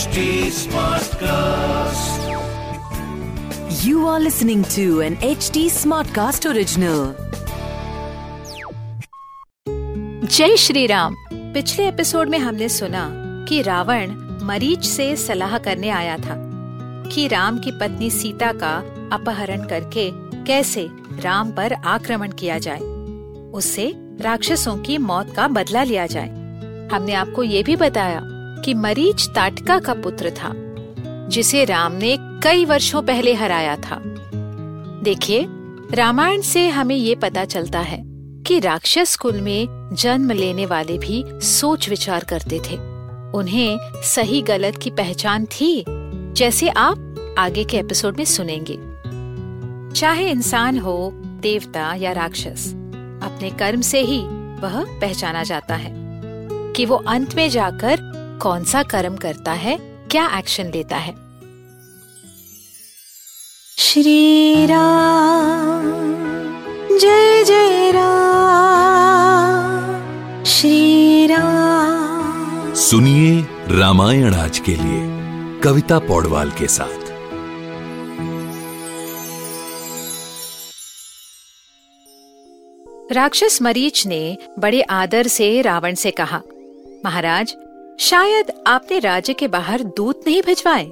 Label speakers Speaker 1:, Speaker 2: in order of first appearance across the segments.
Speaker 1: HD Smartcast.
Speaker 2: You are listening to an HD Smartcast original.
Speaker 3: जय श्री राम पिछले episode में हमने सुना कि रावण मरीच से सलाह करने आया था कि राम की पत्नी सीता का अपहरण करके कैसे राम पर आक्रमण किया जाए उससे राक्षसों की मौत का बदला लिया जाए हमने आपको ये भी बताया कि मरीच ताटका का पुत्र था, जिसे राम ने कई वर्षों पहले हराया था। देखिए, रामायण से हमें ये पता चलता है कि राक्षस कुल में जन्म लेने वाले भी सोच विचार करते थे। उन्हें सही गलत की पहचान थी, जैसे आप आगे के एपिसोड में सुनेंगे। चाहे इंसान हो, देवता या राक्षस, अपने कर्म से ही वह पहचाना जाता है कि वो अंत में जाकर कौन सा कर्म करता है क्या एक्शन लेता है?
Speaker 4: श्री राम जय जय राम श्री राम।
Speaker 5: सुनिए रामायण आज के लिए कविता पौडवाल के साथ।
Speaker 3: राक्षस मरीच ने बड़े आदर से रावण से कहा महाराज शायद आपने राज्य के बाहर दूत नहीं भिजवाए।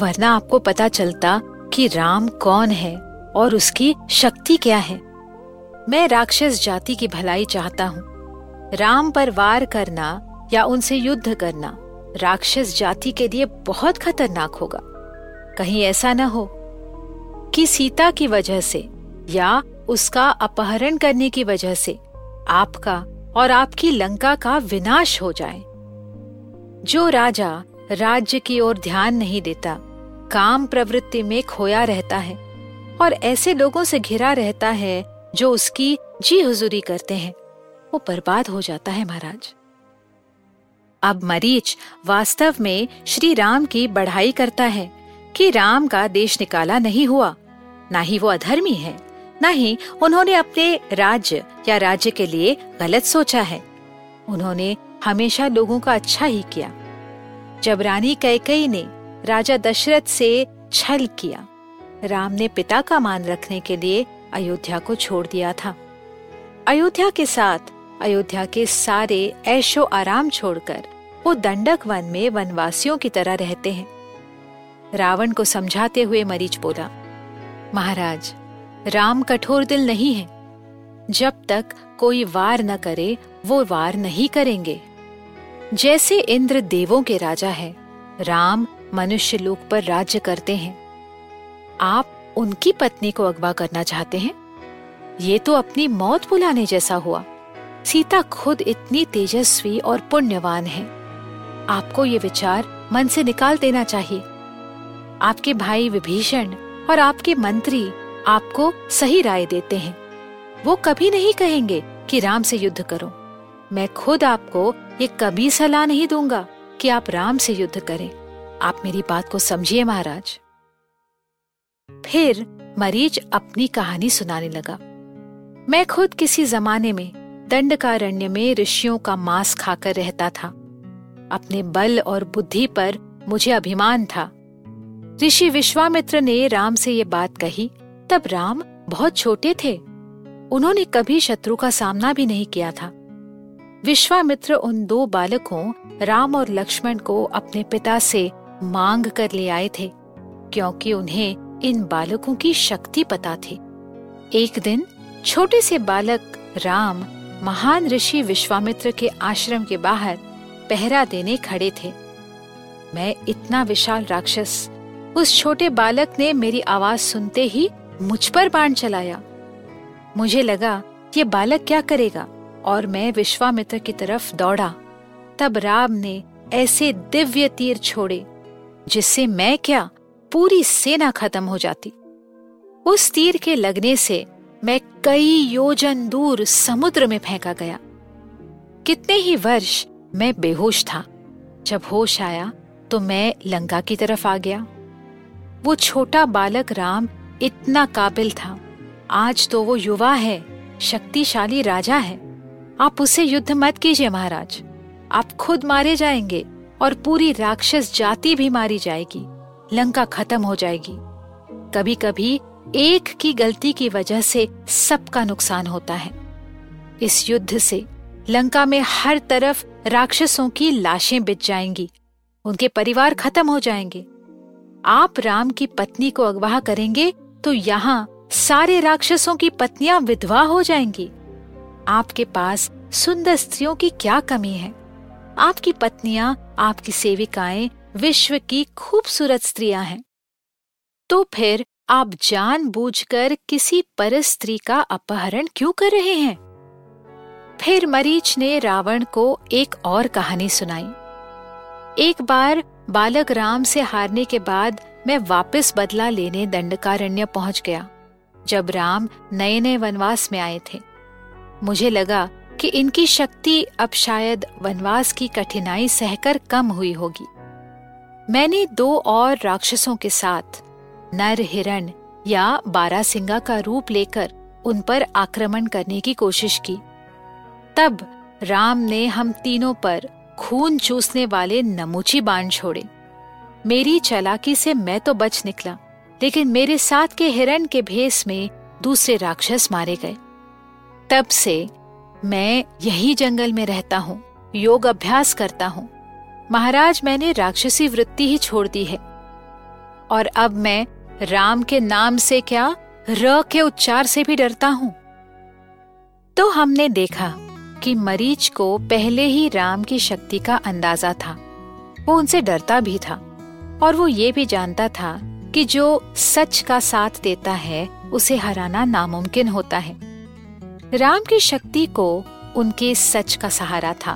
Speaker 3: वरना आपको पता चलता कि राम कौन है और उसकी शक्ति क्या है। मैं राक्षस जाति की भलाई चाहता हूँ। राम पर वार करना या उनसे युद्ध करना राक्षस जाति के लिए बहुत खतरनाक होगा। कहीं ऐसा न हो कि सीता की वजह से या उसका अपहरण करने की वजह से आपका और आपकी लंका का विनाश हो जाए। जो राजा राज्य की ओर ध्यान नहीं देता, काम प्रवृत्ति में खोया रहता है और ऐसे लोगों से घिरा रहता है जो उसकी जी हुजूरी करते हैं। वो बर्बाद हो जाता है महाराज। अब मरीच वास्तव में श्री राम की बढ़ाई करता है कि राम का देश निकाला नहीं हुआ। ना ही वो अधर्मी है, ना ही उन्होंने अपने राज्य या राज्य के लिए गलत सोचा है। उन्होंने हमेशा लोगों का अच्छा ही किया। जब रानी कैकई ने राजा दशरथ से छल किया, राम ने पिता का मान रखने के लिए अयोध्या को छोड़ दिया था। अयोध्या के साथ, अयोध्या के सारे ऐशो आराम छोड़कर वो दंडक वन में वनवासियों की तरह रहते हैं। रावण को समझाते हुए मरीच बोला, महाराज, राम कठोर दिल नहीं है। जब तक कोई वार न करे, वो वार नहीं करेंगे। जैसे इंद्र देवों के राजा है, राम मनुष्य लोक पर राज्य करते हैं। आप उनकी पत्नी को अगवा करना चाहते हैं? ये तो अपनी मौत बुलाने जैसा हुआ। सीता खुद इतनी तेजस्वी और पुण्यवान है। आपको ये विचार मन से निकाल देना चाहिए। आपके भाई विभीषण और आपके मंत्री आपको सही राय देते हैं। वो कभी नहीं कहेंगे कि राम से युद्ध करो। मैं खुद आपको ये कभी सलाह नहीं दूँगा कि आप राम से युद्ध करें। आप मेरी बात को समझिए महाराज। फिर मरीच अपनी कहानी सुनाने लगा। मैं खुद किसी जमाने में दंडकारण्य में ऋषियों का मांस खाकर रहता था। अपने बल और बुद्धि पर मुझे अभिमान था। ऋषि विश्वामित्र ने राम से ये बात कही, तब राम बहुत छोटे थे। उन्होंने कभी शत्रु का सामना भी नहीं किया था। विश्वामित्र उन दो बालकों, राम और लक्ष्मण को अपने पिता से मांग कर ले आए थे, क्योंकि उन्हें इन बालकों की शक्ति पता थी। एक दिन, छोटे से बालक राम, महान ऋषि विश्वामित्र के आश्रम के बाहर पहरा देने खड़े थे। मैं इतना विशाल राक्षस, उस छोटे बालक ने मेरी आवाज़ सुनते ही मुझ पर बाण चलाया। मुझे लगा, ये बालक क्या करेगा? और मैं विश्वामित्र की तरफ़ दौड़ा। तब राम ने ऐसे दिव्य तीर छोड़े, जिससे मैं क्या पूरी सेना खत्म हो जाती। उस तीर के लगने से मैं कई योजन दूर समुद्र में फेंका गया। कितने ही वर्ष मैं बेहोश था, जब होश आया तो मैं लंका की तरफ़ आ गया। वो छोटा बालक राम इतना काबिल था। आज तो वो युवा है, शक्तिशाली राजा है। आप उसे युद्ध मत कीजिए महाराज। आप खुद मारे जाएँगे और पूरी राक्षस जाति भी मारी जाएगी। लंका खत्म हो जाएगी। कभी कभी एक की गलती की वजह से सबका नुकसान होता है। इस युद्ध से लंका में हर तरफ़ राक्षसों की लाशें बिछ जाएँगी। उनके परिवार खत्म हो जाएँगे। आप राम की पत्नी को अगवा करेंगे तो यहाँ सारे राक्षसों की पत्नियाँ विधवा हो जाएँगी। आपके पास सुंदर स्त्रियों की क्या कमी है? आपकी पत्नियाँ, आपकी सेविकाएँ विश्व की खूबसूरत स्त्रियाँ हैं। तो फिर आप जानबूझकर किसी पर स्त्री का अपहरण क्यों कर रहे हैं? फिर मरीच ने रावण को एक और कहानी सुनाई। एक बार बालक राम से हारने के बाद मैं वापस बदला लेने दंडकारण्य पहुँच गया, जब राम नए नए वनवास में आए थे। मुझे लगा कि इनकी शक्ति अब शायद वनवास की कठिनाई सहकर कम हुई होगी। मैंने दो और राक्षसों के साथ, नर हिरण या बारासिंगा का रूप लेकर उन पर आक्रमण करने की कोशिश की। तब राम ने हम तीनों पर खून चूसने वाले नमूची बाण छोड़े। मेरी चलाकी से मैं तो बच निकला, लेकिन मेरे साथ के हिरण के भेस में दूसरे राक्षस मारे गए। तब से मैं यही जंगल में रहता हूँ, योग अभ्यास करता हूँ। महाराज, मैंने राक्षसी वृत्ति ही छोड़ दी है। और अब मैं राम के नाम से क्या र के उच्चार से भी डरता हूँ? तो हमने देखा कि मरीच को पहले ही राम की शक्ति का अंदाज़ा था। वो उनसे डरता भी था और वो ये भी जानता था कि जो सच का साथ देता है, उसे हराना नामुमकिन होता है। राम की शक्ति को उनके सच का सहारा था।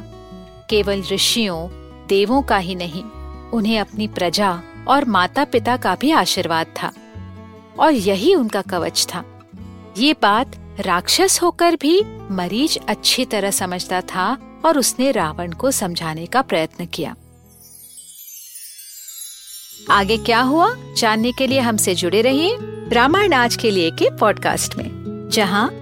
Speaker 3: केवल ऋषियों, देवों का ही नहीं, उन्हें अपनी प्रजा और माता पिता का भी आशीर्वाद था। और यही उनका कवच था। ये बात राक्षस होकर भी मरीज़ अच्छी तरह समझता था और उसने रावण को समझाने का प्रयत्न किया। आगे क्या हुआ? जानने के लिए हमसे जुड़े रहिए रामायण आज के लिए के पॉडकास्ट में, जहाँ